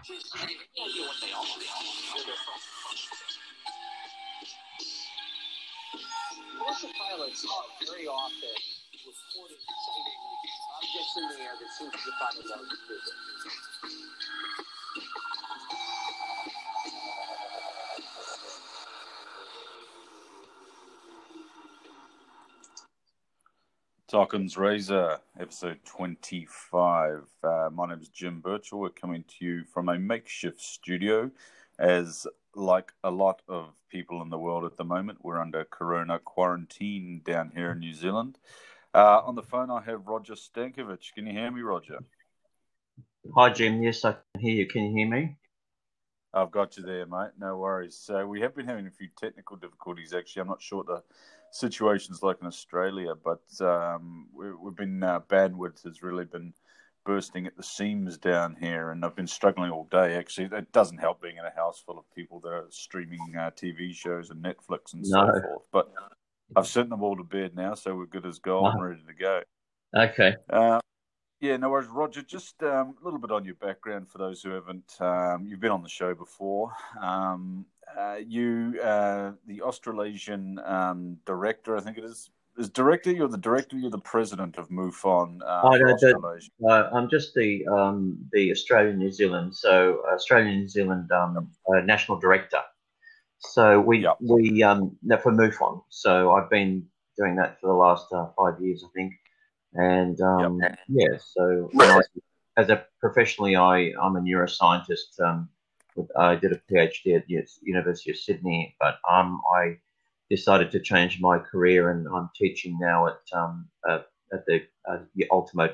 I pilots are very often reporting sighting objects in the air that seem to defy the laws of physics. Occam's Razor, episode 25. Uh, my name is Jim Birchall. We're coming to you from a makeshift studio. As like a lot of people in the world at the moment, we're under corona quarantine down here in New Zealand. Uh, on the phone, I have Roger Stankovic. Can you hear me, Roger? Hi, Jim. Yes, I can hear you. Can you hear me? I've got you there, mate. No worries. So we have been having a few technical difficulties. Actually, I'm not sure what the situation's like in Australia, but um, we, have been uh, bandwidth has really been bursting at the seams down here, and I've been struggling all day. Actually, it doesn't help being in a house full of people that are streaming uh, TV shows and Netflix and no. so forth. But I've sent them all to bed now, so we're good as gold and ready to go. Okay. Uh, yeah, no worries, Roger. Just um, a little bit on your background for those who haven't. Um, you've been on the show before. Um, uh, you, uh, the Australasian um, director, I think it is. Is director? You're the director. You're the president of MUFON. Uh, I know, uh, I'm just the um, the Australian New Zealand. So Australian New Zealand um, uh, national director. So we yep. we um for MUFON. So I've been doing that for the last uh, five years, I think. And um, yep. yeah, so I, as a professionally, I I'm a neuroscientist. Um, I did a PhD at the University of Sydney, but um, I decided to change my career, and I'm teaching now at um, uh, at the, uh, the Ultimo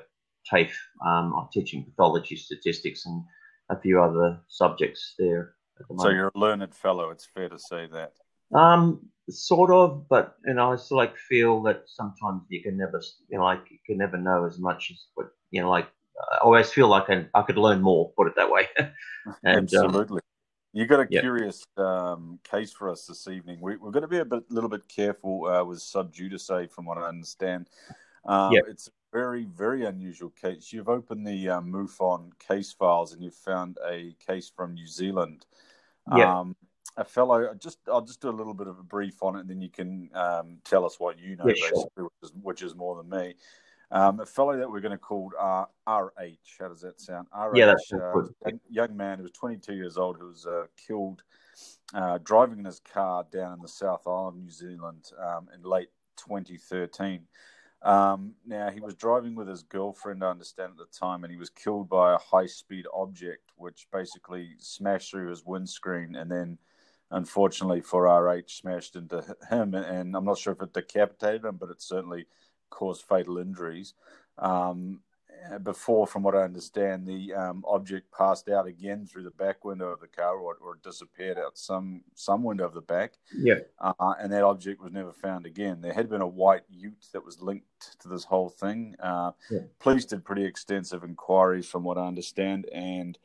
TAFE. Um, I'm teaching pathology, statistics, and a few other subjects there. So you're a learned fellow. It's fair to say that. Um, sort of, but you know, I still like feel that sometimes you can never, you know, like you can never know as much as what you know, like I always feel like I, I could learn more. Put it that way. and, um, Absolutely. Um, you got a yeah. curious um, case for us this evening. We, are going to be a bit, little bit careful uh, with sub judice, from what I understand. Um, yeah. It's a very, very unusual case. You've opened the uh, MUFON case files and you've found a case from New Zealand. Yeah. Um, a fellow, just I'll just do a little bit of a brief on it, and then you can um, tell us what you know, yeah, basically, sure. which, is, which is more than me. Um, a fellow that we're going to call uh, RH. How does that sound? RH, yeah, that's uh, young, young man who was 22 years old who was uh, killed uh, driving in his car down in the South Island, New Zealand, um, in late 2013. Um, now he was driving with his girlfriend, I understand at the time, and he was killed by a high-speed object, which basically smashed through his windscreen and then unfortunately for RH, smashed into him. And I'm not sure if it decapitated him, but it certainly caused fatal injuries. Um, before, from what I understand, the um, object passed out again through the back window of the car, or, or disappeared out some some window of the back. Yeah, uh, and that object was never found again. There had been a white Ute that was linked to this whole thing. Uh, yeah. Police did pretty extensive inquiries, from what I understand, and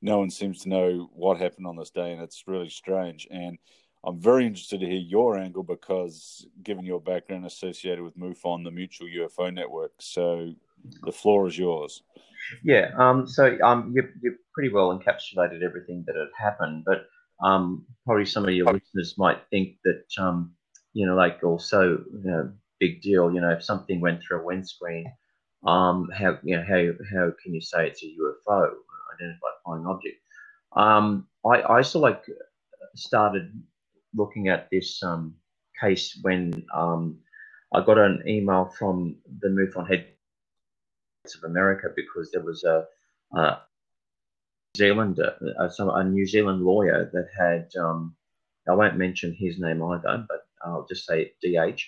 no one seems to know what happened on this day, and it's really strange. And I'm very interested to hear your angle because, given your background associated with MUFON, the Mutual UFO Network, so the floor is yours. Yeah, um, so um, you you pretty well encapsulated everything that had happened, but um, probably some of your listeners might think that um, you know, like also, you know, big deal. You know, if something went through a windscreen, um, how you know how how can you say it's a UFO, identified flying object? Um, I I also like started looking at this um, case when um, I got an email from the MUFON head of America because there was a, a New Zealand, uh, some, a New Zealand lawyer that had, um, I won't mention his name either, but I'll just say DH,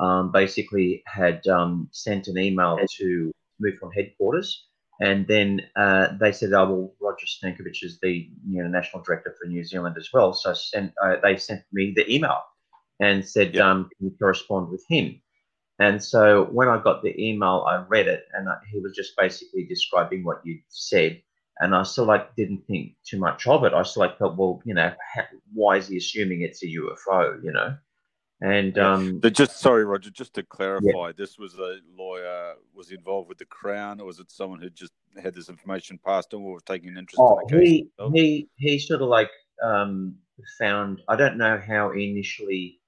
um, basically had um, sent an email to MUFON headquarters and then uh, they said, "Oh well, Roger Stankovic is the you know, national director for New Zealand as well." So sent, uh, they sent me the email and said, um, "Can you correspond with him?" And so when I got the email, I read it, and I, he was just basically describing what you said. And I still like didn't think too much of it. I still like felt, well, you know, why is he assuming it's a UFO? You know. And um, but just sorry, Roger, just to clarify, yeah. this was a lawyer was involved with the Crown, or was it someone who just had this information passed on or was taking an interest Oh, in the case? he he he sort of like um, found. I don't know how he initially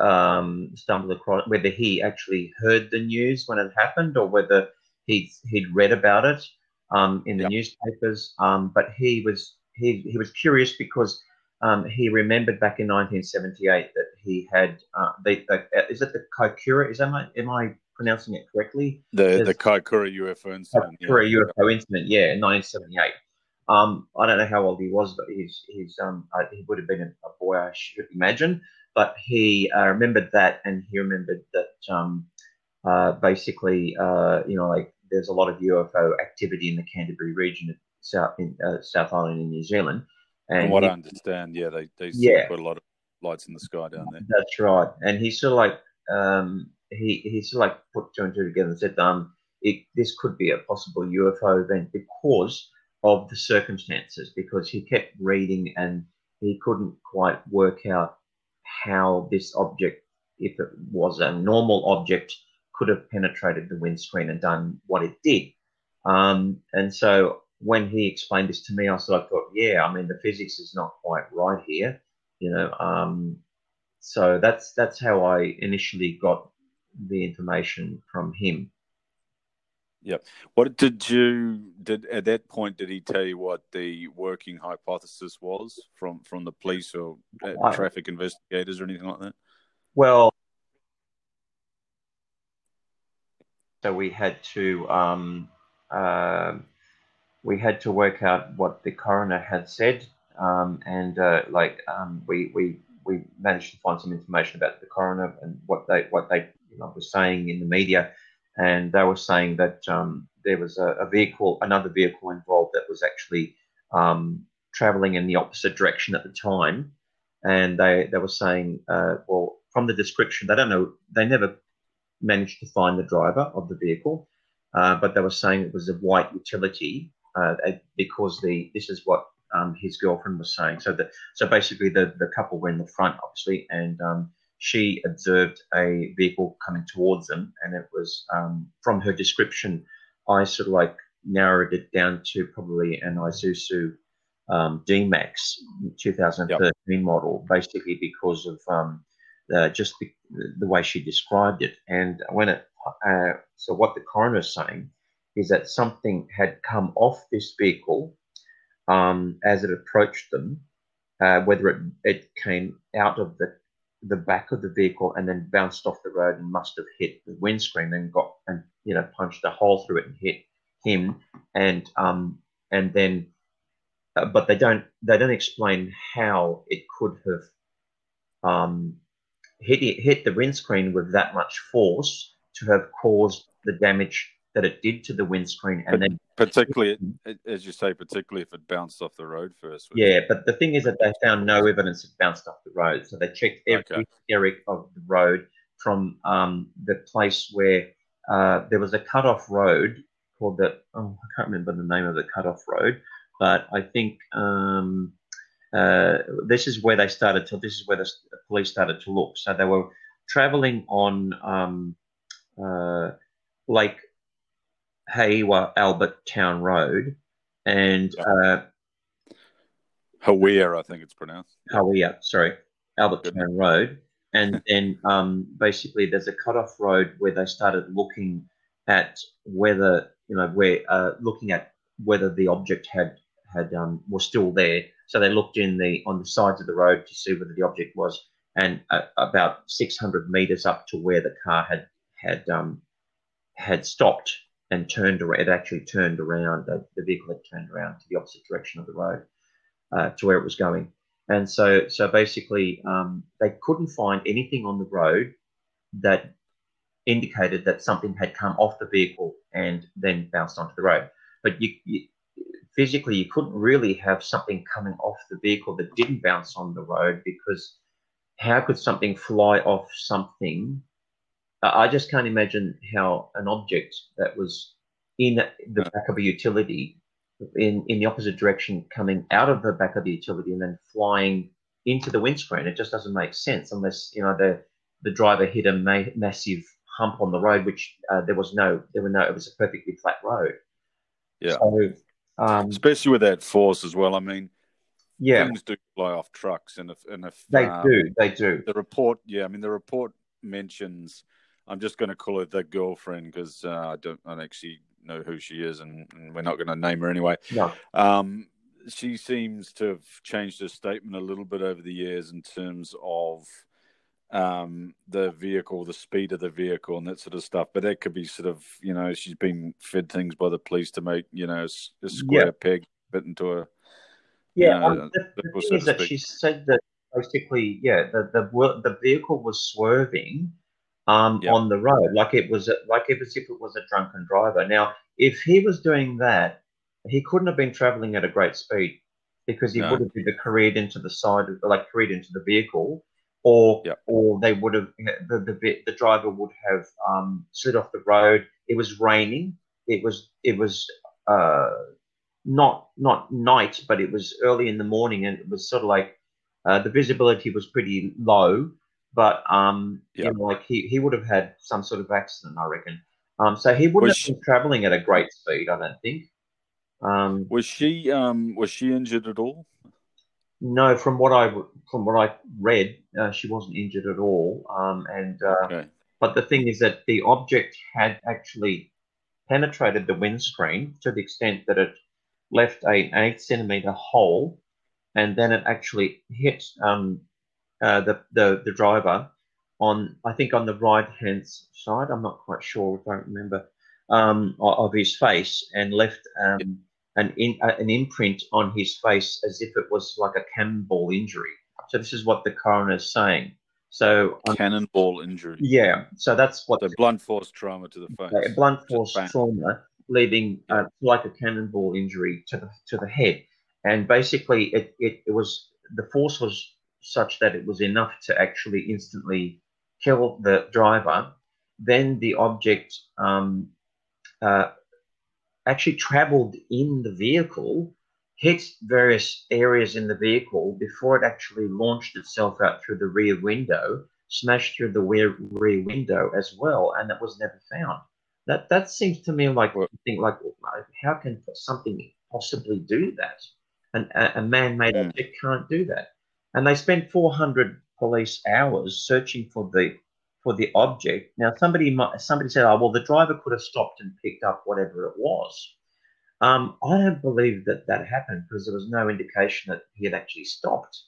um, stumbled across whether he actually heard the news when it happened or whether he he'd read about it um, in the Yep. newspapers. Um, but he was he he was curious because um, he remembered back in 1978 that he had uh, the, the is it the Kaikoura? Is that my am I pronouncing it correctly? the there's- the Kaikoura UFO incident. yeah. for UFO incident, yeah, in 1978. Um, I don't know how old he was, but he's he's um uh, he would have been a, a boy, I should imagine. But he uh, remembered that, and he remembered that um, uh, basically, uh, you know, like there's a lot of UFO activity in the Canterbury region, of South in uh, South Island in New Zealand. And From what he- I understand, yeah, they they Yeah. put a lot of lights in the sky down there. That's right. And he sort of like um, he he sort of like put two and two together and said, um, it, this could be a possible UFO event because of the circumstances. Because he kept reading and he couldn't quite work out how this object, if it was a normal object, could have penetrated the windscreen and done what it did. Um, and so when he explained this to me, I sort of thought, yeah, I mean, the physics is not quite right here, you know. Um, so that's that's how I initially got the information from him. Yeah. What did you did at that point? Did he tell you what the working hypothesis was from from the police or uh, traffic investigators or anything like that? Well, so we had to um, um we had to work out what the coroner had said, um, and uh, like um, we we we managed to find some information about the coroner and what they what they you know, were saying in the media, and they were saying that um, there was a, a vehicle, another vehicle involved that was actually um, traveling in the opposite direction at the time, and they they were saying, uh, well, from the description, they don't know, they never managed to find the driver of the vehicle, uh, but they were saying it was a white utility uh, because the this is what um, his girlfriend was saying. So the so basically the the couple were in the front, obviously, and um, she observed a vehicle coming towards them, and it was um, from her description. I sort of like narrowed it down to probably an Isuzu um, D-Max 2013 model, basically because of um, uh, just the, the way she described it. And when it, uh, so what the coroner is saying is that something had come off this vehicle um, as it approached them, uh, whether it, it came out of the the back of the vehicle and then bounced off the road and must have hit the windscreen and got and you know punched a hole through it and hit him and um and then uh, but they don't they don't explain how it could have um hit it, hit the windscreen with that much force to have caused the damage that it did to the windscreen and then Particularly, as you say, particularly if it bounced off the road first. Yeah, but the thing is that they found no evidence it bounced off the road. So they checked every Okay. of the road from um, the place where uh, there was a cut-off road called the, oh, I can't remember the name of the cut-off road, but I think um, uh, this is where they started to, this is where the the police started to look. So they were traveling on um, uh, Lake Heiwa Albert Town Road and uh, Hawea, I think it's pronounced. Hawea, sorry, Albert Good. Town Road. And then um, basically there's a cut-off road where they started looking at whether, you know, where uh, looking at whether the object had had um, was still there. So they looked in the on the sides of the road to see whether the object was, and uh, about 600 meters up to where the car had had um, had stopped and turned around. It actually turned around. The, the vehicle had turned around to the opposite direction of the road uh, to where it was going. And so, so basically, um, they couldn't find anything on the road that indicated that something had come off the vehicle and then bounced onto the road. But you, you physically, you couldn't really have something coming off the vehicle that didn't bounce on the road because how could something fly off something? I just can't imagine how an object that was in the back of a utility in, in the opposite direction coming out of the back of the utility and then flying into the windscreen. It just doesn't make sense unless you know the the driver hit a ma- massive hump on the road, which uh, there was no there were no it was a perfectly flat road. Yeah. So, um, especially with that force as well. I mean, yeah, things do fly off trucks, and if and if they um, do. They do. the report, yeah, I mean the report mentions. I'm just going to call her the girlfriend because uh, I don't, I don't actually know who she is, and, and we're not going to name her anyway. No. Um, she seems to have changed her statement a little bit over the years in terms of um, the vehicle, the speed of the vehicle, and that sort of stuff. But that could be sort of, you know, she's been fed things by the police to make, you know, a square Yeah. peg fit into a. Yeah, Yeah, um, the, the vehicle, thing so is that she said that basically, yeah, the the the vehicle was swerving um, Yep. on the road, like it was like it was if it was a drunken driver. Now, if he was doing that, he couldn't have been traveling at a great speed because he No. would have either careered into the side, of, like careered into the vehicle, or Yep. or they would have the the the driver would have um, slid off the road. It was raining. It was it was. Uh, not not night, but it was early in the morning, and it was sort of like uh, the visibility was pretty low. But um, Yeah. you know, like he, he would have had some sort of accident, I reckon. Um, so he wouldn't Was have been traveling at a great speed, I don't think. Um, Was she um was she injured at all? no, from what I from what I read, uh, she wasn't injured at all. Um, and uh, Okay. But the thing is that the object had actually penetrated the windscreen to the extent that it left a, an eight centimeter hole, and then it actually hit um, uh, the, the the driver on I think on the right hand side. I'm not quite sure. I don't remember um, of his face, and left um, an in, uh, an imprint on his face as if it was like a cannonball injury. So this is what the coroner is saying. So um, Cannonball injury. yeah, so that's what So blunt force trauma to the face. a blunt force trauma, leaving uh, like a cannonball injury to the to the head, and basically it, it, it was the force was such that it was enough to actually instantly kill the driver. Then the object um, uh, actually travelled in the vehicle, hit various areas in the vehicle before it actually launched itself out through the rear window, smashed through the rear, rear window as well, and it was never found. That that seems to me like Well- think like how can something possibly do that? An, a, a man-made Mm. object can't do that. And they spent 400 police hours searching for the for the object. Now somebody might, somebody said, "Oh well, the driver could have stopped and picked up whatever it was." Um, I don't believe that that happened because there was no indication that he had actually stopped.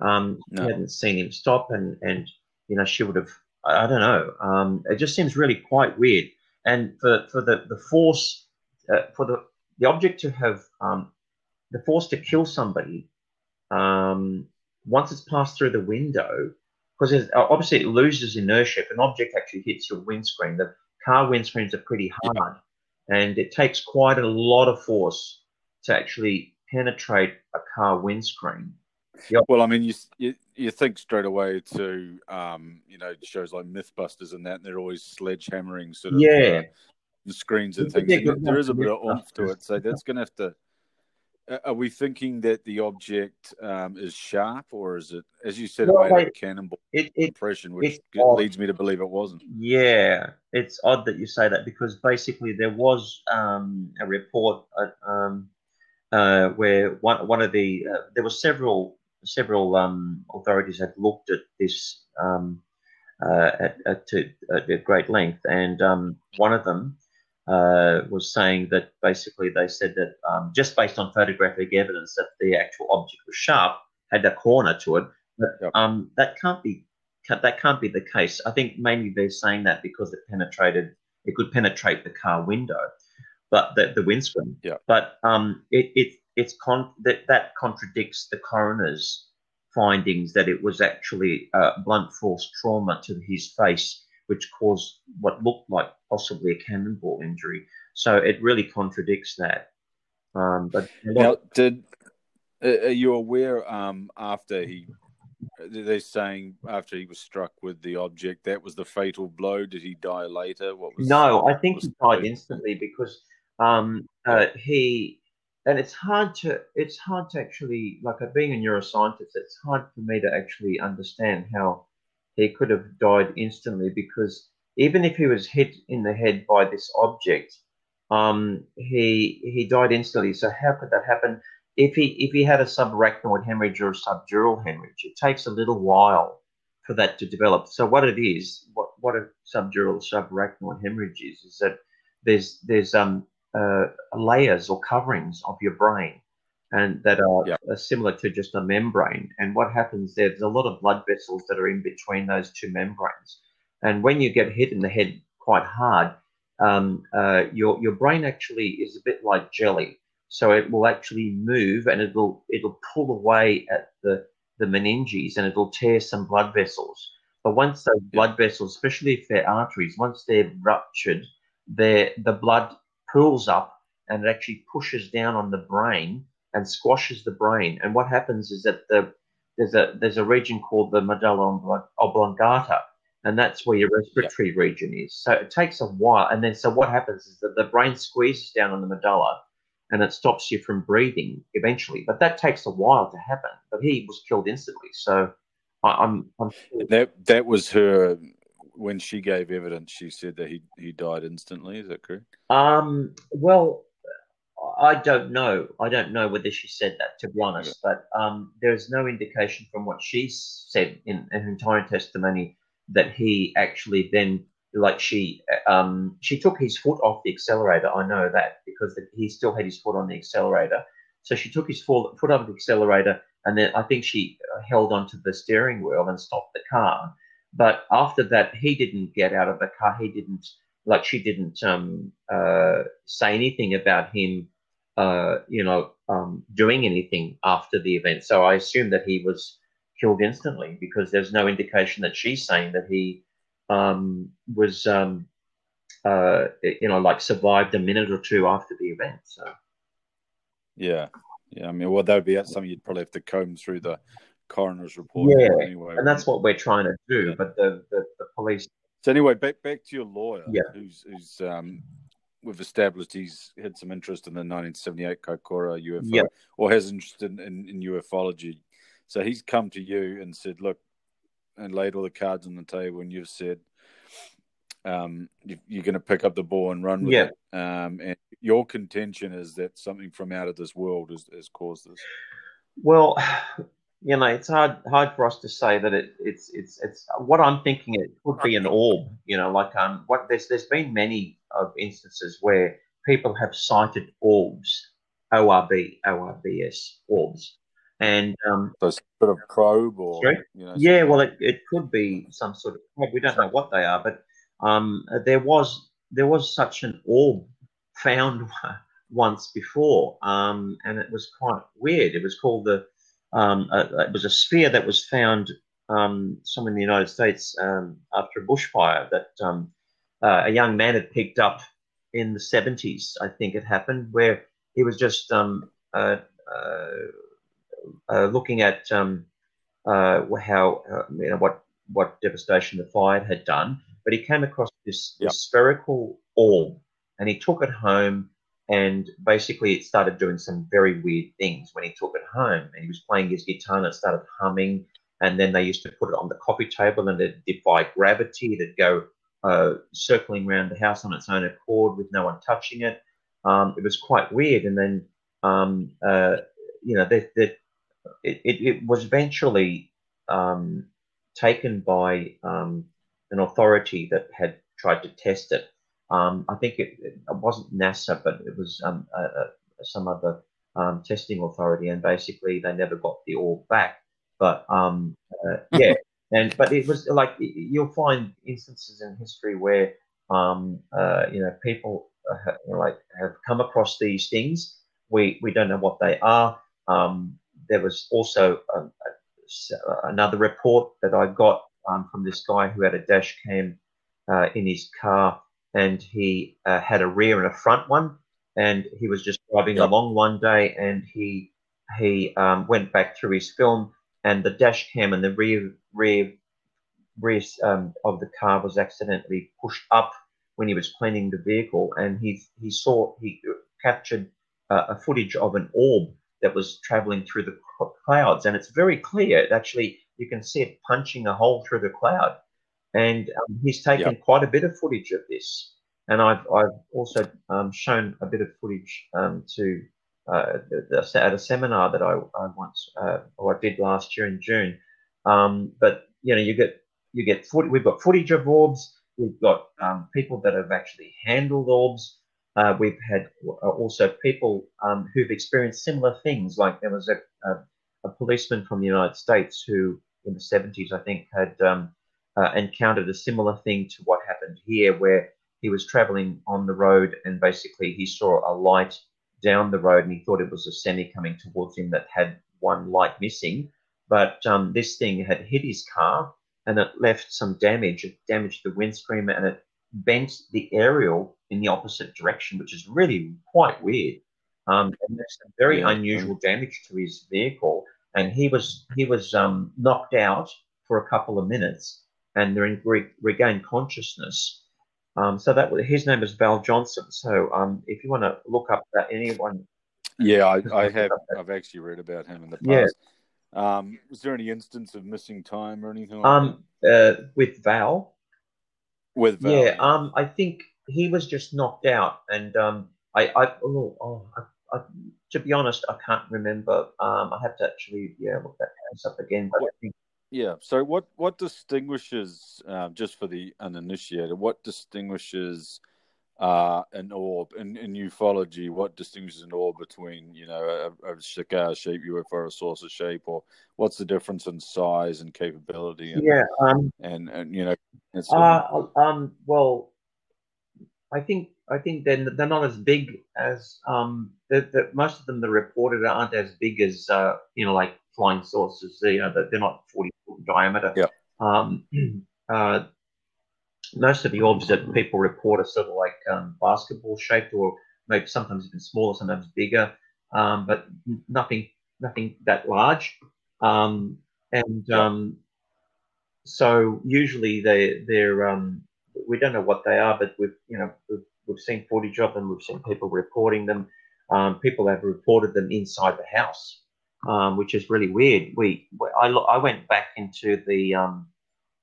Um, No. He hadn't seen him stop, and and you know she would have. I, I don't know. Um, it just seems really quite weird. And for for the the force uh, for the the object to have um, the force to kill somebody um, once it's passed through the window, because obviously it loses inertia. If an object actually hits your windscreen, the car windscreens are pretty hard, and it takes quite a lot of force to actually penetrate a car windscreen. Well, I mean, you you, you think straight away to um, you know shows like MythBusters and that, and they're always sledgehammering sort of Yeah. uh, screens and things. And there is a bit of oomph to it, so that's going to have to. Uh, Are we thinking that the object um, is sharp, or is it, as you said, Well, it made a cannonball It, it impression, which leads me to believe it wasn't? Yeah, it's odd that you say that because basically there was um, a report uh, um, uh, where one one of the uh, there were several several um, authorities had looked at this um, uh, at, at, to, at great length, and um, one of them uh, was saying that basically they said that um, just based on photographic evidence that the actual object was sharp, had a corner to it, but Yep. um, that can't be that can't be the case. I think mainly they're saying that because it penetrated, it could penetrate the car window, but the, the windscreen. Yeah. But um, it it it's con that that contradicts the coroner's findings that it was actually uh, blunt force trauma to his face, which caused what looked like possibly a cannonball injury. So it really contradicts that. Um, but Now, did are you aware um, after he? They're saying after he was struck with the object, that was the fatal blow. Did he die later? What was? No, I think he died instantly because um, uh, he, and it's hard to it's hard to actually like uh, being a neuroscientist. It's hard for me to actually understand how he could have died instantly because even if he was hit in the head by this object, um, he he died instantly. So how could that happen? If he if he had a subarachnoid hemorrhage or a subdural hemorrhage, it takes a little while for that to develop. So what it is, what what a subdural subarachnoid hemorrhage is, is that there's there's um uh, layers or coverings of your brain, and that are, Yeah. are similar to just a membrane. And what happens there, there's a lot of blood vessels that are in between those two membranes. And when you get hit in the head quite hard, um, uh, your your brain actually is a bit like jelly. So it will actually move and it'll it'll pull away at the the meninges and it'll tear some blood vessels. But once those blood vessels, especially if they're arteries, once they're ruptured, they the blood pools up and it actually pushes down on the brain and squashes the brain. And what happens is that the there's a there's a region called the medulla oblongata, and that's where your respiratory region is. So it takes a while, and then so what happens is that the brain squeezes down on the medulla, and it stops you from breathing eventually. But that takes a while to happen. But he was killed instantly. So I, I'm I'm That that was her when she gave evidence. She said that he he died instantly. Is that correct? Um, well, I don't know. I don't know whether she said that, to be honest. But um, there's no indication from what she said in, in her entire testimony that he actually then, like she, um, she took his foot off the accelerator. I know that because he still had his foot on the accelerator. So she took his foot foot off the accelerator, and then I think she held onto the steering wheel and stopped the car. But after that, he didn't get out of the car. He didn't like she didn't um, uh, say anything about him, uh, you know, um, doing anything after the event. So I assume that he was killed instantly because there's no indication that she's saying that he um, was, um, uh, you know, like survived a minute or two after the event. So Yeah, yeah. I mean, well, that would be something you'd probably have to comb through the coroner's report. Yeah, anyway. and that's what we're trying to do. Yeah. But the, the, the police, So anyway, back back to your lawyer. Yeah. Who's who's um, we've established he's had some interest in the 1978 Kaikoura UFO, Yeah. or has interest in, in, in ufology. So he's come to you and said, look, and laid all the cards on the table, and you've said, um, you, you're going to pick up the ball and run with Yeah. it. Um, and your contention is that something from out of this world has, has caused this. Well, you know, it's hard hard for us to say that it, it's it's it's what I'm thinking. It could be an orb. You know, like um, what there's there's been many of instances where people have sighted orbs, O R B O R B S orbs, and um, So sort of probe, or you know, yeah, well, it, it could be some sort of we don't know what they are, but um, there was there was such an orb found once before, um, and it was quite weird. It was called the um, uh, it was a sphere that was found um, somewhere in the United States um, after a bushfire that um, uh, a young man had picked up in the 70s, I think it happened, where he was just um, uh, uh, uh, looking at um, uh, how uh, you know what what devastation the fire had done, but he came across this, Yep. this spherical orb, and he took it home, and basically it started doing some very weird things when he took it home, and he was playing his guitar and it started humming, and then they used to put it on the coffee table and it defy gravity, it'd go circling around the house on its own accord with no one touching it. Um, it was quite weird, and then um, uh, you know it, it, was eventually um, taken by um, an authority that had tried to test it. Um, I think it, it wasn't NASA, but it was um, some other testing authority, and basically they never got the orb back. But uh, yeah, and but it was like you'll find instances in history where um, uh, you know people uh, like have come across these things. We we don't know what they are. Um, there was also um, a, s- another report that I got um, from this guy who had a dash cam uh, in his car, and he uh, had a rear and a front one, and he was just driving Yep. along one day, and he he um, went back through his film, and the dash cam and the rear rear rear um, of the car was accidentally pushed up when he was cleaning the vehicle, and he he saw he captured uh, a footage of an orb that was traveling through the clouds, and it's very clear. It actually, you can see it punching a hole through the cloud, and um, he's taken quite a bit of footage of this. and I've I've also um, shown a bit of footage um, to uh, at a seminar that I, I once uh, or I did last year in June. Um, but you know, you get you get foot, we've got footage of orbs. We've got um, people that have actually handled orbs. Uh, we've had uh, also people um, who've experienced similar things. Like there was a, a, a, policeman from the United States who, in the 70s, I think, had um, uh, encountered a similar thing to what happened here, where he was traveling on the road and basically he saw a light down the road and he thought it was a semi coming towards him that had one light missing. But um, this thing had hit his car and it left some damage. It damaged the windscreen and it bent the aerial in the opposite direction, which is really quite weird. Um, and there's some very yeah. unusual damage to his vehicle, and he was he was um, knocked out for a couple of minutes and then re- regained consciousness. Um, so that his name is Val Johnson. So um, if you want to look up that anyone, yeah, I, I have I've actually read about him in the past. Yeah. Um, was there any instance of missing time or anything like um? Uh, with Val. With Val. Yeah, um, I think he was just knocked out, and um, I, I, oh, oh I, I, to be honest, I can't remember. Um, I have to actually, yeah, look that house up again. But what, think... yeah. So, what what distinguishes, uh, just for the uninitiated, what distinguishes uh, an orb in, in ufology, what distinguishes an orb between you know a, a cigar shape UFO or a saucer shape, or what's the difference in size and capability? And, yeah, um, and and you know, uh, um, well, I think I think they're they're not as big as um, the, most of them that are reported aren't as big as uh, you know like flying saucers. You know, they're not forty foot diameter. Yeah. Um, uh, most of the orbs that people report are sort of like um, basketball shaped, or maybe sometimes even smaller, sometimes bigger, um, but nothing nothing that large. Um, and um, so usually they they're um, we don't know what they are, but we've you know we've, we've seen footage of them. We've seen people reporting them. Um, people have reported them inside the house, which is really weird. We I I went back into the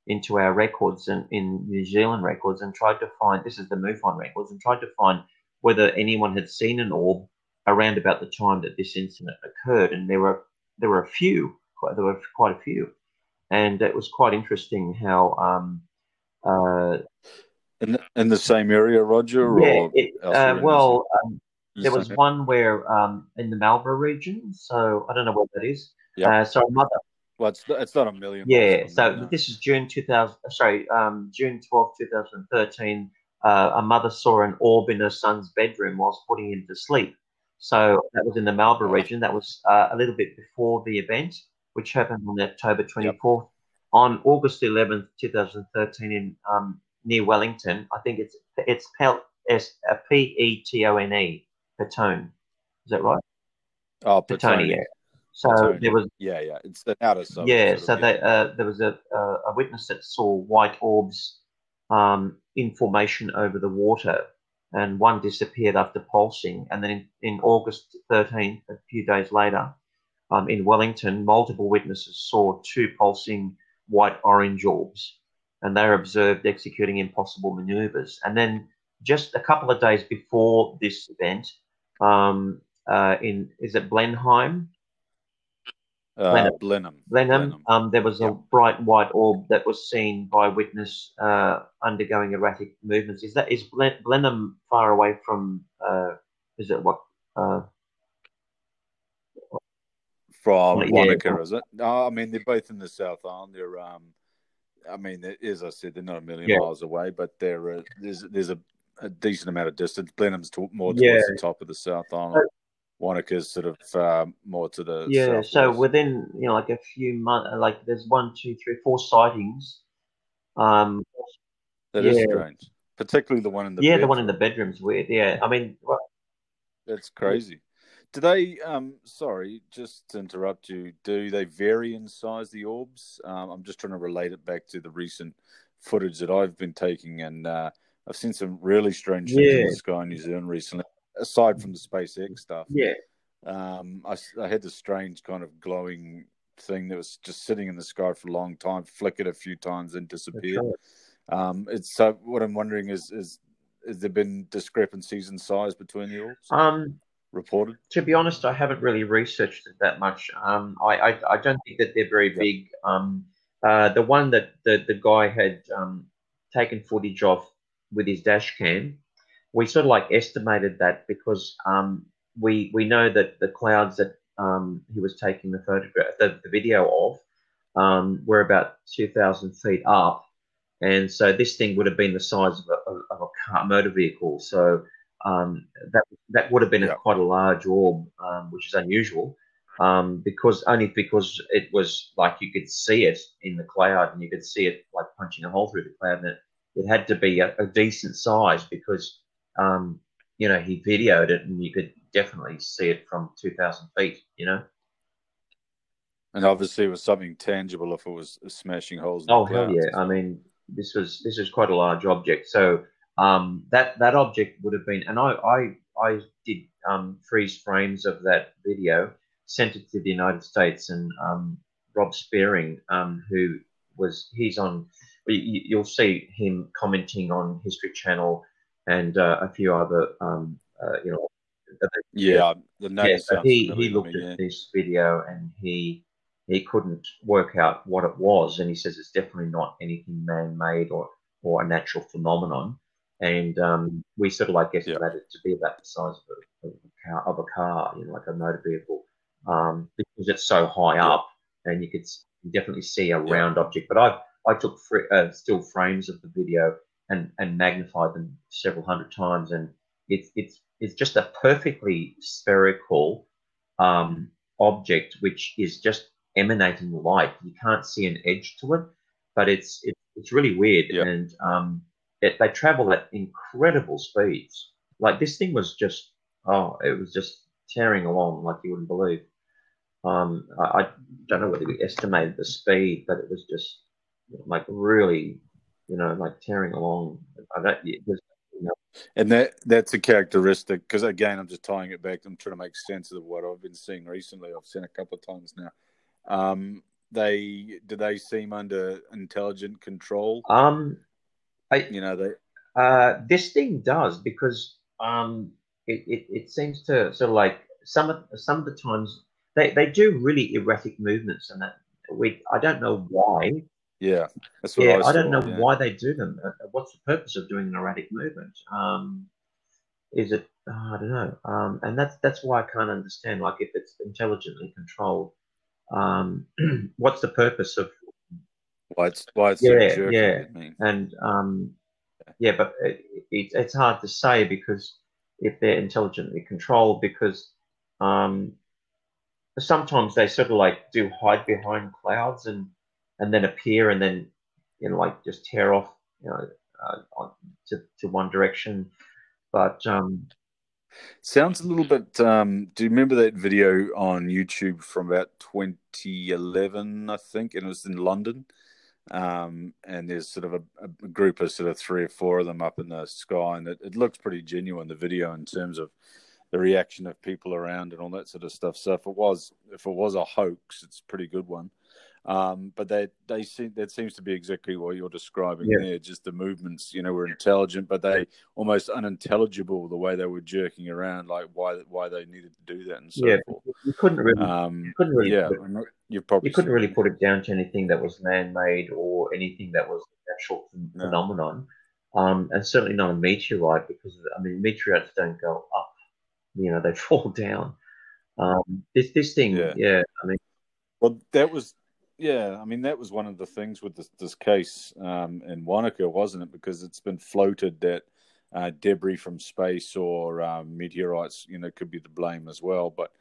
into our records and in New Zealand records and tried to find this is the MUFON records and tried to find whether anyone had seen an orb around about the time that this incident occurred, and there were there were a few, there were quite a few, and it was quite interesting how. Um, uh, in the, in the same area, Roger? Yeah, it, uh, well, um, there was one where um, in the Marlborough region, so I don't know what that is. Yep. Uh, so a mother, well, it's, it's not a million. Yeah. So this is June 2000. Sorry, um, June 12, 2013. Uh, a mother saw an orb in her son's bedroom whilst putting him to sleep. So that was in the Marlborough region. That was uh, a little bit before the event, which happened on October 24th. Yep. On August 11th, 2013, in um, near Wellington, I think it's it's Pel- S P E T O N E Is that right? Oh, Petone. yeah. So there was yeah, yeah, it's the outer side. Yeah, so they, uh, there was a, a witness that saw white orbs um, in formation over the water, and one disappeared after pulsing. And then in, in August 13th, a few days later, um, in Wellington, multiple witnesses saw two pulsing white orange orbs, and they were observed executing impossible maneuvers. And then just a couple of days before this event, um, uh, in is it Blenheim? Uh, Blenheim. Blenheim. Blenheim. Um, there was a bright white orb that was seen by witness uh, undergoing erratic movements. Is that is Blen- Blenheim far away from? Uh, is it what? Uh, from yeah, Wanaka, is it? No, I mean they're both in the South Island. They're, um, I mean, as I said, they're not a million yeah. miles away, but there uh, there's there's a, a, decent amount of distance. Blenheim's to, more towards yeah. the top of the South Island. Wanaka's sort of uh, more to the yeah. Southwest. So within you know like a few months, like there's one, two, three, four sightings. Um, that yeah. is strange, particularly the one in the yeah, bedroom. the one in the bedroom's weird. Yeah, I mean, well, that's crazy. Do they? Um, sorry, just to interrupt you. Do they vary in size? The orbs. Um, I'm just trying to relate it back to the recent footage that I've been taking, and uh, I've seen some really strange things yeah. in the sky in New Zealand recently aside from the SpaceX stuff. Yeah. Um, I, I had this strange kind of glowing thing that was just sitting in the sky for a long time, flickered a few times, and disappeared. Um, it's so. What I'm wondering is, is has there been discrepancies in size between the orbs Um, reported? to be honest, I haven't really researched it that much. Um, I, I, I don't think that they're very Yeah. big. Um, uh, the one that the, the guy had um, taken footage of with his dash cam, we sort of like estimated that because um, we we know that the clouds that um, he was taking the photograph, the, the video of, um, were about two thousand feet up, and so this thing would have been the size of a, of a car motor vehicle. So um, that that would have been Yeah. a, quite a large orb, um, which is unusual. Um, because only because it was like you could see it in the cloud and you could see it like punching a hole through the cloud, and it, it had to be a, a decent size because um, you know he videoed it and you could definitely see it from two thousand feet. You know. And obviously, it was something tangible if it was smashing holes. In the Oh hell yeah! I mean, this was this was quite a large object. So um, that that object would have been, and I I, I did um, freeze frames of that video, sent it to the United States, and um, Rob Spearing, um, who was he's on, you'll see him commenting on History Channel and uh, a few other um, uh, you know. yeah, the name yeah, so he, he looked me, at yeah. this video and he he couldn't work out what it was, and he says it's definitely not anything man-made or or a natural phenomenon. And um, we sort of like estimated it to be about the size of a, of a car, of a car, you know, like a motor vehicle, um, because it's so high Yeah. up, and you could definitely see a Yeah. round object. But I I took uh, still frames of the video and and magnified them several hundred times, and it's it's it's just a perfectly spherical um, object which is just emanating light. You can't see an edge to it, but it's it's, it's really weird, Yeah. and um, it, they travel at incredible speeds. Like this thing was just oh, it was just tearing along like you wouldn't believe. Um, I, I don't know whether we estimated the speed, but it was just like really, you know, like tearing along. I don't, it was, you know, And that that's a characteristic because again, I'm just tying it back. I'm trying to make sense of what I've been seeing recently. I've seen a couple of times now. Um, they do they seem under intelligent control? um, I, You know, they Uh, this thing does because um, it, it, it seems to sort of like some of some of the times they, they do really erratic movements and that we I don't know why yeah, that's what yeah I, I, don't saw, know yeah. why they do them Uh, what's the purpose of doing an erratic movement um, is it uh, I don't know um, and that's that's why I can't understand like if it's intelligently controlled um, what's the purpose of why it's why it's Yeah, jerky. yeah. And um, yeah, but it, it, it's hard to say because if they're intelligently controlled, because um, sometimes they sort of like do hide behind clouds and and then appear and then you know like just tear off you know uh, to to one direction. But um, Sounds a little bit. Um, do you remember that video on YouTube from about 2011, I think, and it was in London? Um, and there's sort of a, a group of sort of three or four of them up in the sky, and it, it looks pretty genuine. The video in terms of the reaction of people around and all that sort of stuff. So if it was if it was a hoax, it's a pretty good one. Um, but they they seem that seems to be exactly what you're describing Yeah. there. Just the movements, you know, were intelligent, but they almost unintelligible the way they were jerking around, like why why they needed to do that and so yeah, forth. you couldn't really Um, you couldn't really yeah, put it- you've probably you couldn't really put it down to anything that was man-made or anything that was a natural No. phenomenon, um, and certainly not a meteorite because I mean meteorites don't go up, you know, they fall down. Um, this this thing, Yeah. yeah, I mean, Well, that was, yeah. I mean, that was one of the things with this, this case um, in Wanaka, wasn't it? Because it's been floated that uh, debris from space or um, meteorites, you know, could be the blame as well. But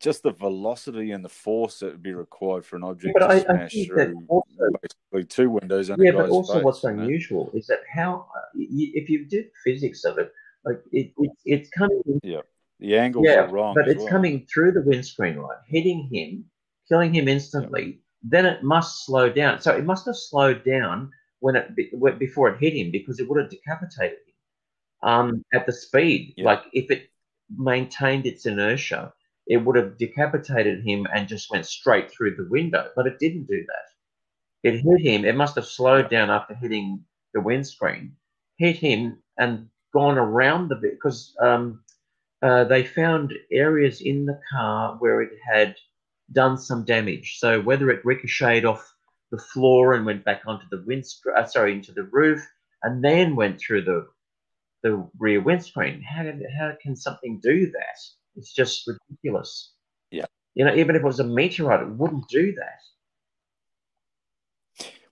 just the velocity and the force that would be required for an object but to I, I smash think through also, basically two windows yeah, but also face, what's unusual is that how uh, if you did physics of it, like it, it it's coming Yeah, The angles Yeah, are wrong. but it's well. coming through the windscreen, right? Hitting him, killing him instantly. Then it must slow down. So it must have slowed down when it be- before it hit him because it would have decapitated him um, at the speed. Yeah. Like if it maintained its inertia, it would have decapitated him and just went straight through the window. But it didn't do that. It hit him. It must have slowed down after hitting the windscreen, hit him, and gone around the bit because um, uh, they found areas in the car where it had done some damage. So whether it ricocheted off the floor and went back onto the windscreen, uh, sorry, into the roof, and then went through the the rear windscreen. How did, how can something do that? It's just ridiculous. Yeah. You know, even if it was a meteorite, it wouldn't do that.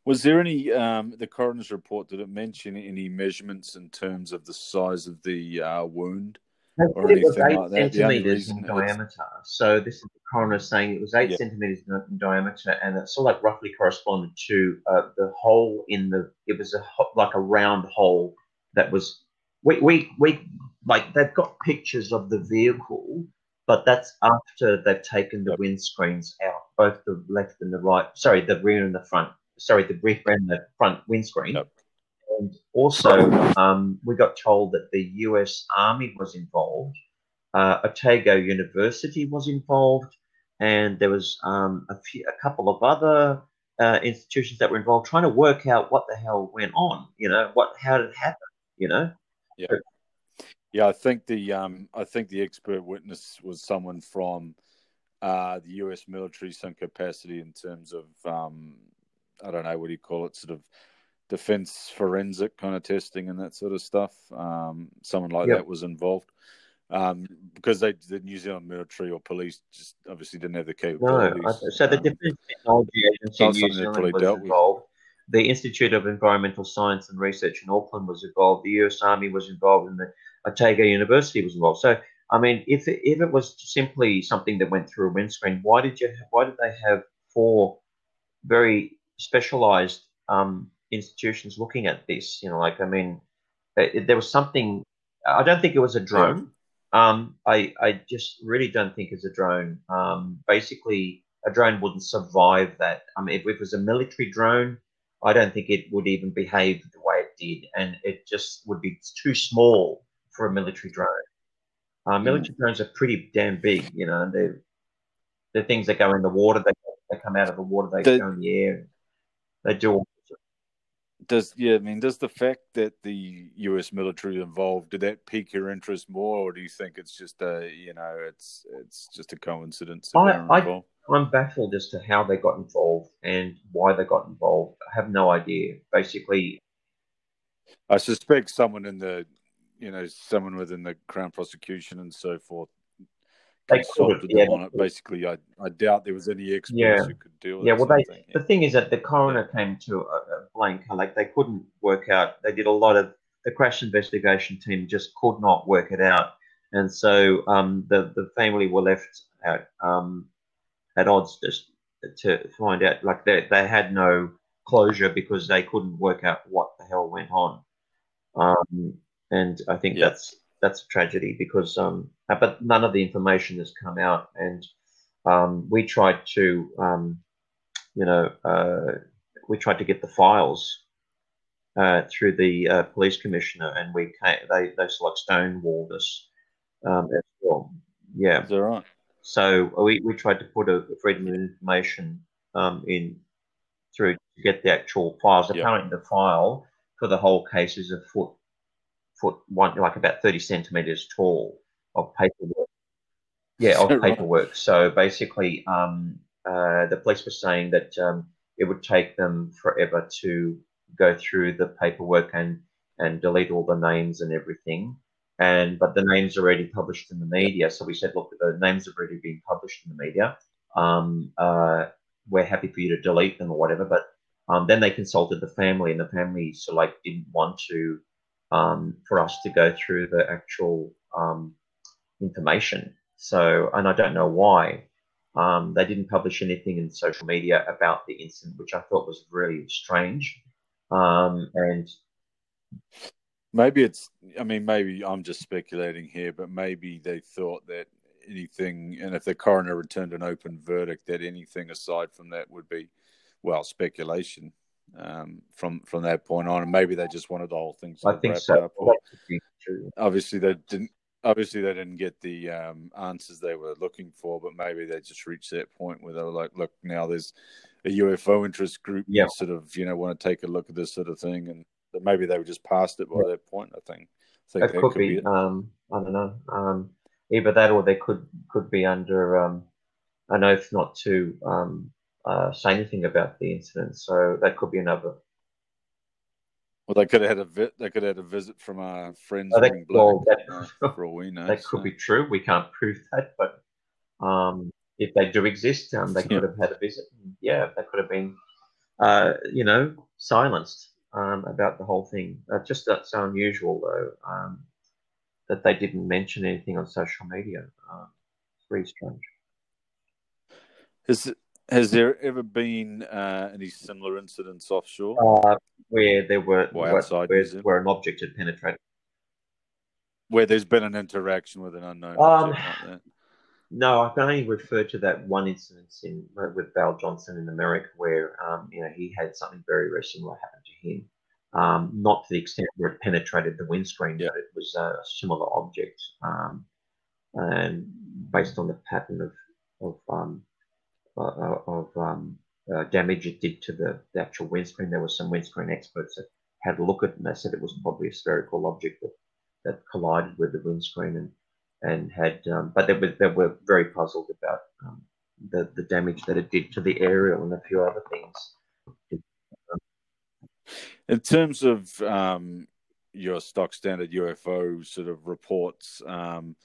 Was there any um, the coroner's report? Did it mention any measurements in terms of the size of the uh, wound it was eight like? Centimeters in diameter. So this is the coroner saying it was eight Yeah. centimeters in diameter, and it sort of like roughly corresponded to uh, the hole in the. It was a like a round hole that was. We we we like they've got pictures of the vehicle, but that's after they've taken the Yep. windscreens out, both the left and the right. Sorry, the rear and the front. Sorry, the rear and the front windscreen. Yep. And also, um, we got told that the U.S. Army was involved. Uh, Otago University was involved, and there was um, a, few, a couple of other uh, institutions that were involved, trying to work out what the hell went on. You know, what how did it happen? You know, Yeah, Yeah, I think the um, I think the expert witness was someone from uh, the U.S. military, some capacity in terms of um, I don't know what do you call it, sort of defense forensic kind of testing and that sort of stuff. Um, someone like Yep. that was involved um, because they the New Zealand military or police just obviously didn't have the no. capabilities. I- So the Um, Defence Technology Agency in New Zealand was dealt with. involved. The Institute of Environmental Science and Research in Auckland was involved. The U.S. Army was involved, and the Otago University was involved. So, I mean, if it, if it was simply something that went through a windscreen, why did you? Why did they have four very specialized um, institutions looking at this? You know, like I mean, it, there was something. I don't think it was a drone. Um, I I just really don't think it's a drone. Um, basically, a drone wouldn't survive that. I mean, if it was a military drone, I don't think it would even behave the way it did, and it just would be too small for a military drone. Uh, military drones are pretty damn big, you know. They're they're things that go in the water. They they come out of the water. They The- go in the air. They do. all Does yeah, I mean, does the fact that the U.S. military involved did that pique your interest more, or do you think it's just a you know it's it's just a coincidence I- I I'm baffled as to how they got involved and why they got involved. I have no idea. Basically, I suspect someone in the you know someone within the Crown prosecution and so forth They could consulted have, yeah, on it. Basically, I I doubt there was any experts Yeah. who could deal with Yeah, well, they, of thing. the thing is that the coroner came to a, a blank. Like they couldn't work out. They did a lot of the crash investigation team just could not work it out, and so um, the the family were left at um, at odds just to find out. Like they they had no closure because they couldn't work out what the hell went on. Um, and I think Yeah. that's that's a tragedy because um, uh, but none of the information has come out, and um, we tried to um, you know, uh, we tried to get the files uh, through the uh, police commissioner, and we came, they they sort of like stonewalled us um, as well. Yeah, Is that right? so we, we tried to put a freedom of information um, in through to get the actual files. Yeah. Apparently, the file for the whole case is a foot foot one like about thirty centimeters tall of paperwork. Yeah, of paperwork. So basically, um, uh, the police were saying that um, it would take them forever to go through the paperwork and and delete all the names and everything. And but the names are already published in the media, so we said, look, the names have already been published in the media. Um, uh, we're happy for you to delete them or whatever. But um, then they consulted the family, and the family so like didn't want to um, for us to go through the actual um, information. So, and I don't know why. Um, they didn't publish anything in social media about the incident, which I thought was really strange. Um, and Maybe it's. I mean, maybe I'm just speculating here, but maybe they thought that anything, and if the coroner returned an open verdict, that anything aside from that would be, well, speculation um, from from that point on, and maybe they just wanted the whole thing I think so. up. Or That could be obviously, they didn't. Obviously, they didn't get the um, answers they were looking for, but maybe they just reached that point where they were like, "Look, now there's a UFO interest group, Yeah. sort of, you know, want to take a look at this sort of thing," and but maybe they were just past it by that point. I think think It that could be. it. Um, I don't know. Um, either that, or they could could be under um, an oath not to um, uh, say anything about the incident. So that could be another. Well, they could have had a vi- they could have had a visit from our friends Oh, that- wearing well, black. that- for all we know, That could be true. We can't prove that, but um, if they do exist, um, they could Yeah. have had a visit. Yeah, they could have been, uh, you know, silenced um, about the whole thing. Uh, just that's so unusual, though, um, that they didn't mention anything on social media. Uh, it's very strange. Has has there ever been uh, any similar incidents offshore? Uh, where there were where, where, where an object had penetrated. where there's been an interaction with an unknown Um, like. No, I can only refer to that one incident in with Val Johnson in America, where um, you know he had something very, very similar happen to him. Um, not to the extent where it penetrated the windscreen, Yeah. but it was a similar object, um, and based on the pattern of of um, uh, of um, uh, damage it did to the, the actual windscreen, there were some windscreen experts that had a look at it, and they said it was probably a spherical object that, that collided with the windscreen and and had, um, but they were, they were very puzzled about um, the, the damage that it did to the aerial and a few other things. In terms of um, your stock standard UFO sort of reports, um,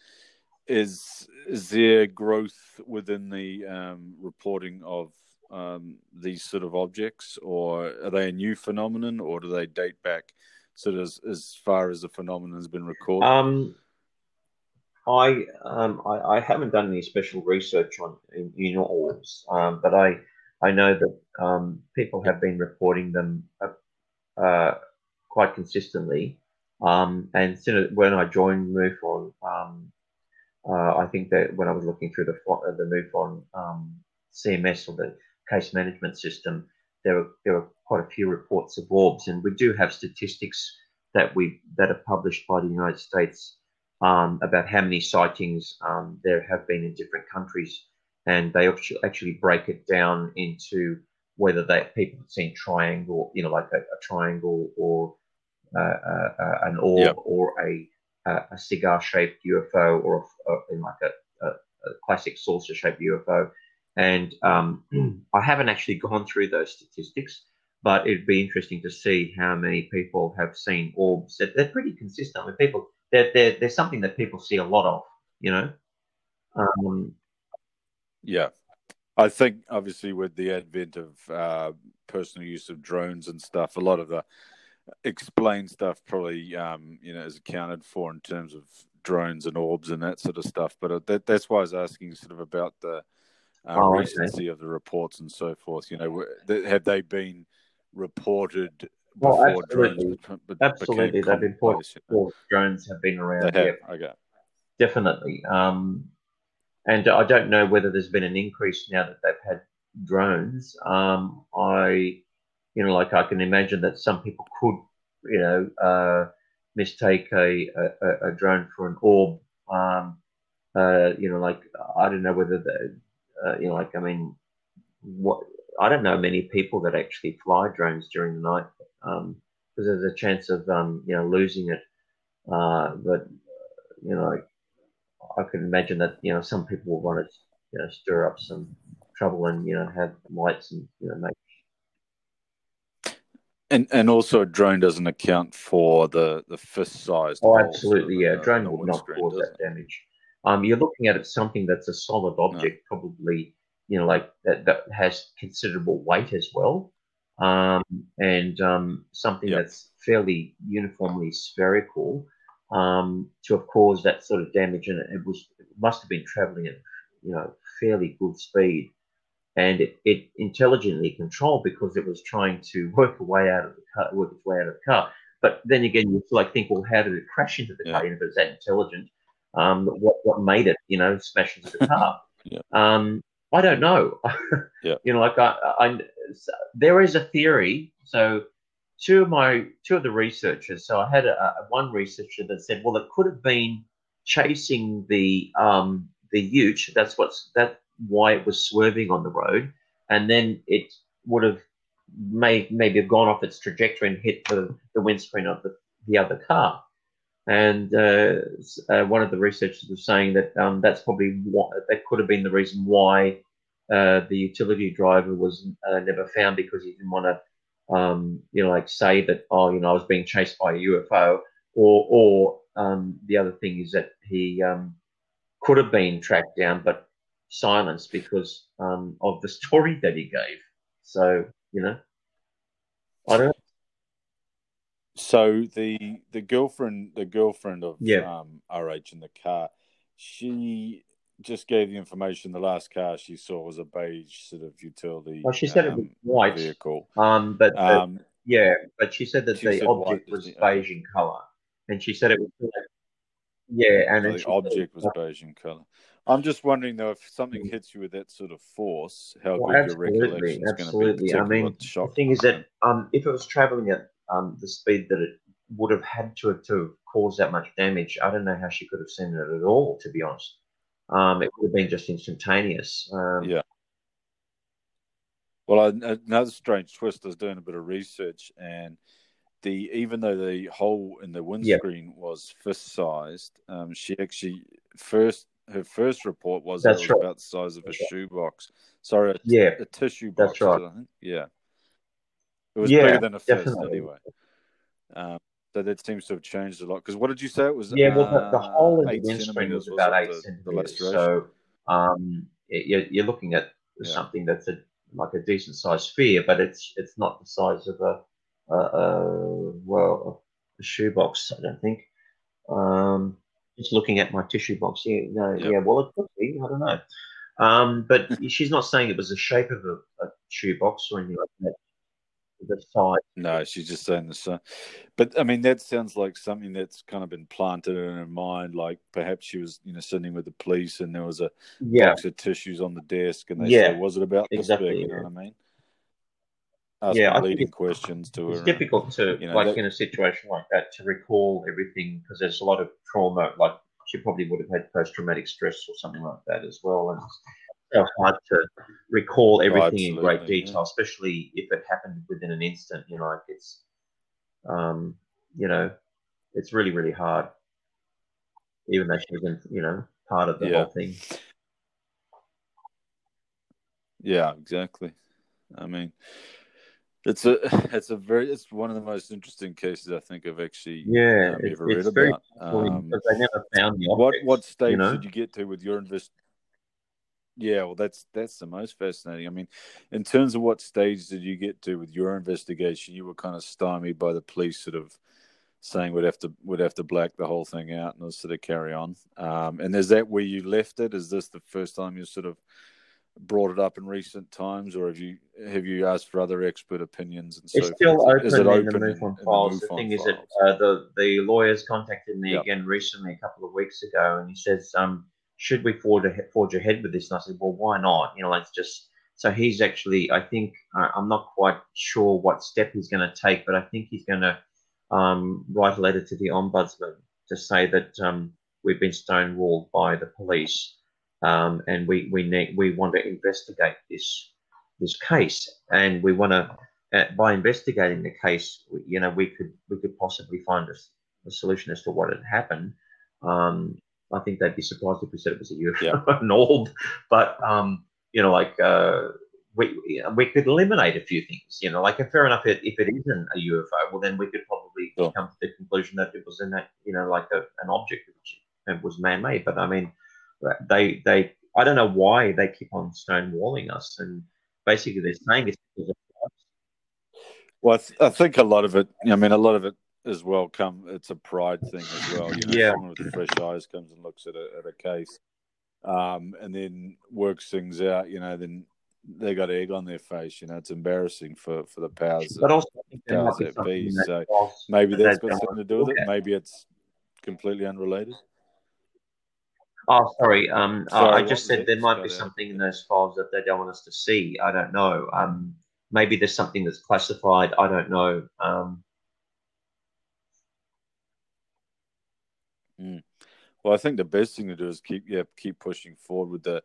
is is there growth within the um, reporting of um, these sort of objects, or are they a new phenomenon, or do they date back sort of as, as far as the phenomenon has been recorded? Um, I, um, I I haven't done any special research on in, orbs, um, but I I know that um, people have been reporting them uh, uh, quite consistently. And when I joined MUFON, uh, I think that when I was looking through the uh, the MUFON um, CMS or the case management system, there were there were quite a few reports of orbs, and we do have statistics that we that are published by the United States um, about how many sightings um, there have been in different countries, and they actu- actually break it down into whether they people have seen triangle, you know, like a, a triangle or uh, uh, uh, an orb Yep. or a a, a cigar-shaped UFO or a, in like a, a, classic saucer-shaped UFO. And um, I haven't actually gone through those statistics, but it'd be interesting to see how many people have seen orbs. They're, they're pretty consistent with people. They're, they're, they're something that people see a lot of, you know. Um, Yeah. I think obviously with the advent of uh, personal use of drones and stuff, a lot of the explained stuff probably um, you know is accounted for in terms of drones and orbs and that sort of stuff. But uh, that, that's why I was asking sort of about the uh, Oh, okay. recency of the reports and so forth. You know, have they been reported Well, before absolutely. drones be- Absolutely, they've been put- commonplace, you know? drones have been around. They yeah. Okay. definitely. Um, and I don't know whether there's been an increase now that they've had drones. Um, I, you know, like I can imagine that some people could, you know, uh, mistake a, a, a drone for an orb. Um, uh, you know, like I don't know whether the, uh, you know, like I mean, what I don't know many people that actually fly drones during the night because there's a chance of um, you know losing it. Uh, but you know, I could imagine that you know some people will want to you know stir up some trouble and you know have lights and you know make And and also a drone doesn't account for the the fist size. oh absolutely yeah A drone would not cause that damage. Um, you're looking at it something that's a solid object, probably you know like that that has considerable weight as well, um, and um, something Yep. that's fairly uniformly spherical um, to have caused that sort of damage, and it was it must have been traveling at you know fairly good speed, and it, it intelligently controlled because it was trying to work a way out of the car, work its way out of the car. But then again, you like think, well, how did it crash into the car? You know, if it's that intelligent, um, what what made it, you know, smash into the car? Yeah. Um, I don't know. Yeah. You know, like I, I, there is a theory. So two of my two of the researchers. So I had a, a, one researcher that said, well, it could have been chasing the um, the Ute. That's what's that why it was swerving on the road, and then it would have may maybe have gone off its trajectory and hit the, the windscreen of the, the other car. and uh, uh, one of the researchers was saying that um, that's probably what that could have been the reason why uh, the utility driver was uh, never found because he didn't want to, um, you know, like say that oh, you know, I was being chased by a UFO, or or um, the other thing is that he um, could have been tracked down but silenced because um, of the story that he gave. So you know, I don't. Know. So the the girlfriend the girlfriend of Yeah. um, RH in the car, she just gave the information. The last car she saw was a beige sort of utility. Well, she said it was um, white. vehicle. Um, but the- Um, yeah, but she said that she the said object was didn't she? Okay. beige in color, and she said it was. Yeah, and so the said- object was beige in color. I'm just wondering though, if something hits you with that sort of force, how Well, good your recollection is going to be. absolutely. I mean, shock the thing is that um, if it was traveling at um, the speed that it would have had to to have caused that much damage, I don't know how she could have seen it at all. To be honest, um, it would have been just instantaneous. Um, Yeah. Well, another strange twist. I was doing a bit of research, and the even though the hole in the windscreen was fist sized, um, she actually first her first report was that That's was right. about the size of a shoebox. Sorry, a, Yeah, a tissue box. that's right. I think. Yeah, it was Yeah, bigger than a fist definitely. anyway. Um, so that seems to have changed a lot. Because what did you say it was? Yeah, well, the, the uh, hole in the windscreen was about eight the- the centimeters. laceration? So um, you're, you're looking at Yeah. something that's a, like a decent sized sphere, but it's it's not the size of a, a, a well a shoebox. I don't think. Um, just looking at my tissue box. Yeah, no, Yep. yeah. Well, it could be. I don't know. Um, but she's not saying it was the shape of a, a shoebox or anything like that. The size. No, she's just saying the size. But I mean, that sounds like something that's kind of been planted in her mind. Like perhaps she was, you know, sitting with the police and there was a Yeah, box of tissues on the desk, and they Yeah, said, "Was it about this exactly, big?" You know yeah. what I mean? Asking Yeah, leading it's- questions to her. It's difficult to, you know, like that- in a situation like that, to recall everything because there's a lot of trauma. Like she probably would have had post-traumatic stress or something like that as well, and it's so hard to recall everything in great absolutely, yeah. detail, especially if it happened within an instant. You know, like it's, um, you know, it's really really hard, even though she wasn't, you know, part of the Yeah. whole thing. Yeah, exactly. I mean, it's a it's a very it's one of the most interesting cases I think I've actually Yeah, um, it's, ever read very about. Um, because they never found the what object. what stage you know? did you get to with your invest? Yeah, well, that's that's the most fascinating. I mean, in terms of what stage did you get to with your investigation? You were kind of stymied by the police, sort of saying we'd have to we'd have to black the whole thing out and sort of carry on. Um, and is that where you left it? Is this the first time you sort of brought it up in recent times, or have you have you asked for other expert opinions and so It's still forth? open, Is it in open the MUFON the files. The MUFON thing is that uh, the the lawyers contacted me Yep. again recently, a couple of weeks ago, and he says, um, "Should we forge, a, forge ahead with this?" And I said, "Well, why not? You know, let's just." So he's actually, I think, uh, I'm not quite sure what step he's going to take, but I think he's going to um, write a letter to the ombudsman to say that um, we've been stonewalled by the police, um, and we we ne- we want to investigate this this case, and we want to uh, by investigating the case, we- you know, we could we could possibly find a solution as to what had happened. Um, I think they'd be surprised if we said it was a UFO, Yeah. an orb, but um, you know, like uh, we we could eliminate a few things. You know, like fair enough, if, if it isn't a UFO, well then we could probably Sure. come to the conclusion that it was in that you know like a, an object which was man-made. But I mean, they they I don't know why they keep on stonewalling us, and basically they're saying it's because of Well, I, th- I think a lot of it. I mean, a lot of it as well. Come, it's a pride thing as well. You know, Yeah. someone with fresh eyes comes and looks at a at a case, um, and then works things out. You know, then they got egg on their face. You know, it's embarrassing for for the powers. But That, also, I think there might powers that be. So maybe that's got something to do with it. Maybe it's completely unrelated. Oh, sorry. Um, Sorry, I just said there might be something in those files that they don't want us to see. I don't know. Um, maybe there's something that's classified. I don't know. Um, Well, I think the best thing to do is keep yeah keep pushing forward with the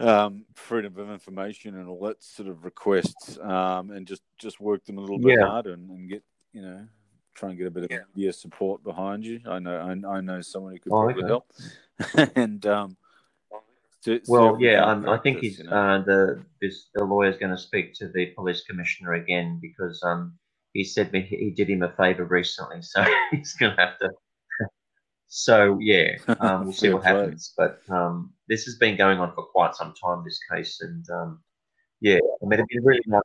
um, freedom of information and all that sort of requests, um, and just just work them a little bit Yeah. harder and, and get you know try and get a bit of media support behind you. I know I, I know someone who could Oh, probably okay. help. and um, to- Well, certainly yeah, in um, I think practice, he's you know. uh, the this, the lawyer's going to speak to the police commissioner again because um, he said me he did him a favour recently, so he's going to have to. So yeah, um, we'll see what play. happens. But um, this has been going on for quite some time. This case, and um, yeah, I mean, it'd be really nice.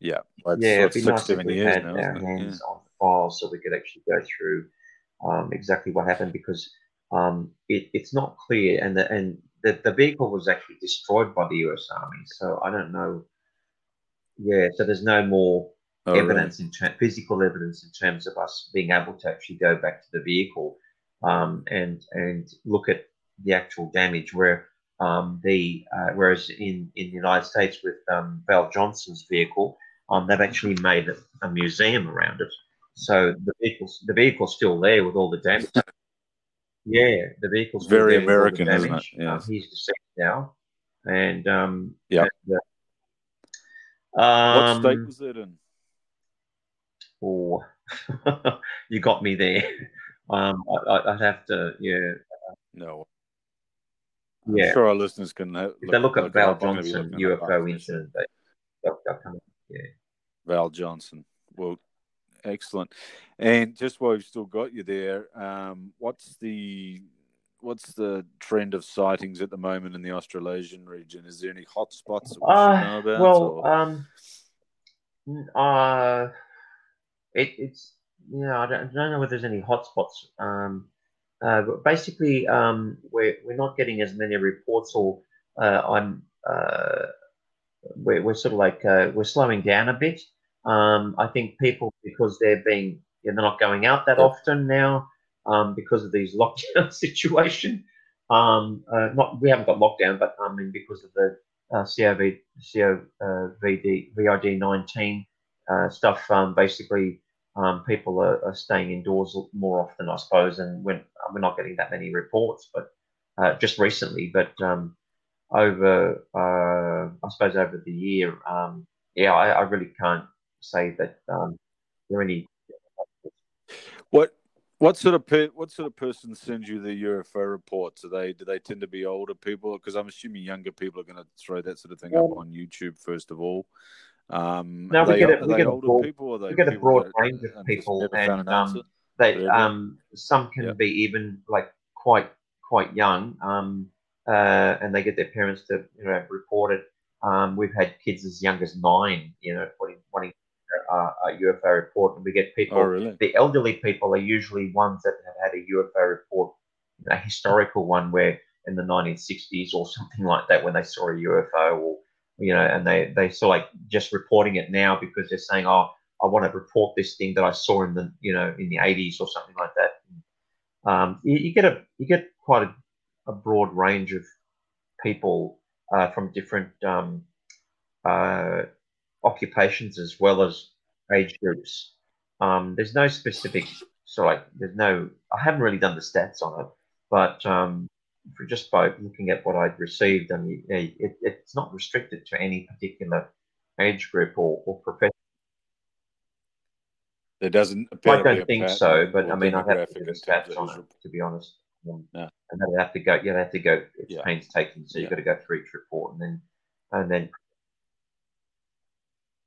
yeah, well, it's Yeah, like it'd be nice if seven we had now, our isn't it? hands on the file so we could actually go through um, exactly what happened because um, it, it's not clear, and the and the, the vehicle was actually destroyed by the U.S. Army. So I don't know. Yeah, so there's no more. Oh, evidence in ter- physical evidence in terms of us being able to actually go back to the vehicle um, and and look at the actual damage. Where um, the uh, whereas in in the United States with um, Val Johnson's vehicle, um, they've actually made a, a museum around it. So the vehicle's the vehicle's still there with all the damage. Yeah, the vehicle's Very there with all the American, isn't it? damage. Um, he's deceased now, and um, Yep. and, uh, What state um, was that in? Oh, you got me there. Um, I, I'd have to, yeah, No. I'm yeah. sure our listeners can have, If they look at Val. I'm Johnson looking it up after UFO incident, they, they'll, they'll. Yeah. Val Johnson. Well, excellent. And just while we've still got you there, um, what's the what's the trend of sightings at the moment in the Australasian region? Is there any hot spots that we Uh, should know about? well, um, uh, it, it's you know I don't, I don't know whether there's any hotspots. Um, uh, but basically, um, we're we're not getting as many reports, or uh, I'm uh, we're we're sort of like uh, we're slowing down a bit. Um, I think people because they're being they're not going out that often now um, because of these lockdown situation. Um, uh, not we haven't got lockdown, but I mean because of the uh, COV, COVD, VID nineteen uh, stuff. Um, basically, um, people are, are staying indoors more often, I suppose, and when we're not getting that many reports, but uh, just recently, but um, over uh, I suppose over the year, um, yeah, I, I really can't say that What what sort of per, what sort of person sends you the UFO reports? Are they do they tend to be older people? Because I'm assuming younger people are going to throw that sort of thing up on YouTube first of all. Um, No, we they, get a- we get a older broad- people? Or are they we get a broad range of people, and, an um, They um, some can Yeah. be even like quite quite young, um, uh, and they get their parents to you know report it. Um, we've had kids as young as nine, you know, wanting, wanting uh, a UFO report, and we get people oh, really? the elderly people are usually ones that have had a UFO report, a historical one where in the 1960s or something like that when they saw a UFO or you know, and they they of like just reporting it now because they're saying, oh, I want to report this thing that I saw in the you know in the 80s or something like that. Um, you, you get a you get quite a, a broad range of people uh, from different um, uh, occupations as well as age groups. Um, there's no specific, so like there's no. I haven't really done the stats on it, but um, for just by looking at what I'd received, I mean, it, it, it's not restricted to any particular age group or, or profession. There doesn't appear I to be a don't think so, but I mean, I'd have to do the stats on it, to be honest. Um, Yeah. And then have to go. They have to go. It's Yeah. painstaking, so you've got to go through each report and then and then.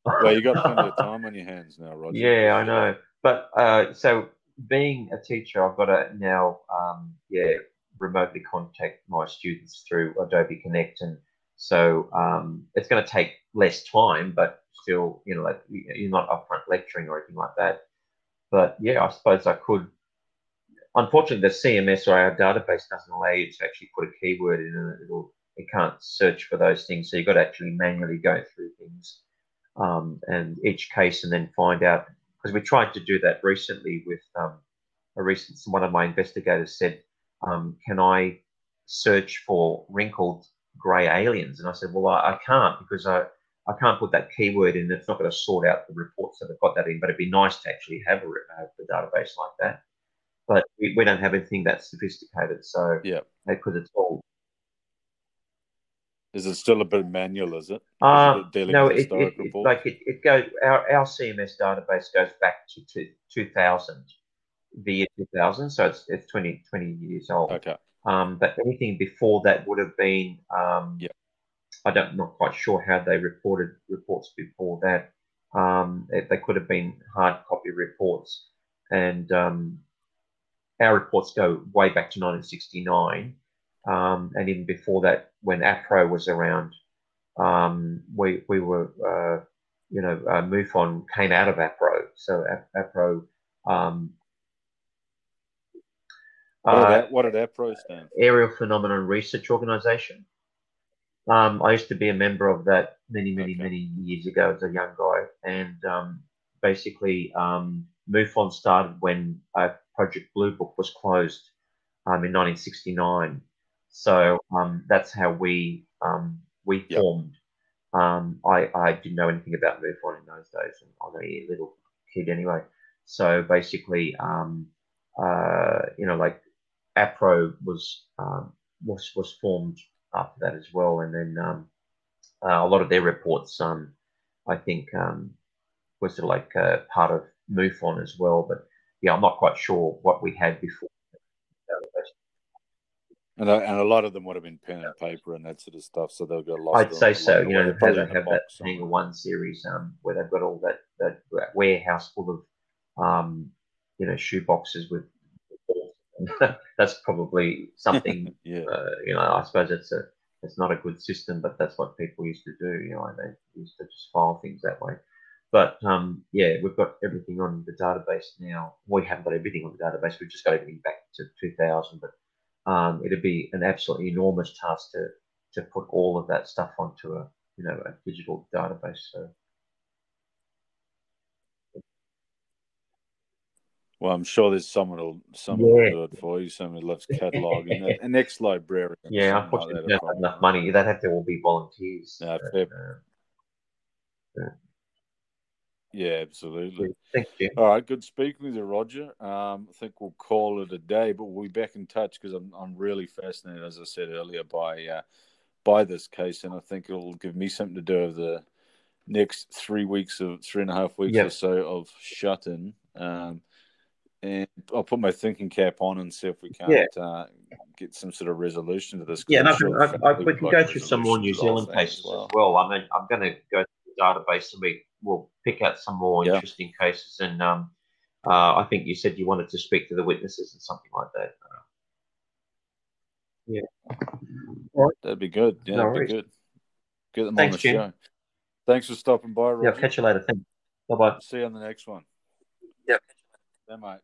Well, you got plenty of time on your hands now, Roger. Yeah, I know. But uh, so being a teacher, I've got to now, um, yeah, remotely contact my students through Adobe Connect, and so um, it's going to take less time, but still, you know, like you- you're not upfront lecturing or anything like that. But yeah, I suppose I could. Unfortunately, the CMS or our database doesn't allow you to actually put a keyword in, and it'll it can't search for those things. So you've got to actually manually go through things um, and each case, and then find out because we tried to do that recently with um, a recent one of my investigators said, um, "Can I search for wrinkled grey aliens?" And I said, "Well, I, I can't because I I can't put that keyword in. It's not going to sort out the reports that have got that in. But it'd be nice to actually have a, have a database like that. But we, we don't have anything that sophisticated, so Yeah. because it's all Is it still a bit manual? Is it? Uh, dealing no, with it, it, it like it, it goes. Our, our CMS database goes back to, to 2000, the year 2000. So it's it's 20, 20 years old. Okay. Um, but anything before that would have been. Um, Yeah. I don't not quite sure how they reported reports before that. Um, they, they could have been hard copy reports, and um, our reports go way back to 1969, um, and even before that, when APRO was around, um, we we were uh, you know uh, MUFON came out of APRO, so Ap- APRO. Um, What did, uh, what did APRO stand? for? Aerial Phenomenon Research Organization. Um, I used to be a member of that many, many, Okay. many years ago as a young guy, and um, basically, um, MUFON started when uh, Project Blue Book was closed um, in 1969. So um, that's how we um, we Yep. formed. Um, I I didn't know anything about MUFON in those days, and I was a little kid anyway. So basically, um, uh, you know, like APRO was um, was was formed after that as well, and then um, uh, a lot of their reports, um, I think, um, was sort of like uh, part of MUFON as well. But yeah, I'm not quite sure what we had before. And a, and a lot of them would have been pen and paper and that sort of stuff, so they'll go lost. I'd say so. You know, They're how probably they a have that Hangar. One series um, where they've got all that, that that warehouse full of um, you know shoe boxes with. That's probably something Yeah. uh, you know, I suppose it's a it's not a good system, but that's what people used to do. You know, they used to just file things that way. But um, yeah, we've got everything on the database now. We haven't got everything on the database. We've just got everything back to 2000. But um, it'd be an absolutely enormous task to to put all of that stuff onto a you know a digital database. So Well, I'm sure there's someone will someone Yeah. will do it for you. Someone who loves cataloging. An ex-librarian. yeah, unfortunately, like that, don't have enough money. They'd have to all be volunteers. No, But, uh, Yeah, absolutely. thank you. All right, good speaking with you, Roger. Um, I think we'll call it a day, but we'll be back in touch because I'm I'm really fascinated, as I said earlier, by uh, by this case, and I think it'll give me something to do over the next three weeks of three and a half weeks or so of shut in. Um, and I'll put my thinking cap on and see if we can't uh, get some sort of resolution to this. Yeah, I sure I, I, we can like go through some more New Zealand well. cases as well. I mean, I'm going to go through the database and we will pick out some more Yeah. interesting cases. And um, uh, I think you said you wanted to speak to the witnesses and something like that. Uh, yeah. That'd be good. Yeah, No that'd be good. Get them Thanks, on the Jim. show. Thanks for stopping by, Yeah, Roger. catch you later. Thanks. Bye bye. See you on the next one. Yep. Bye, mate.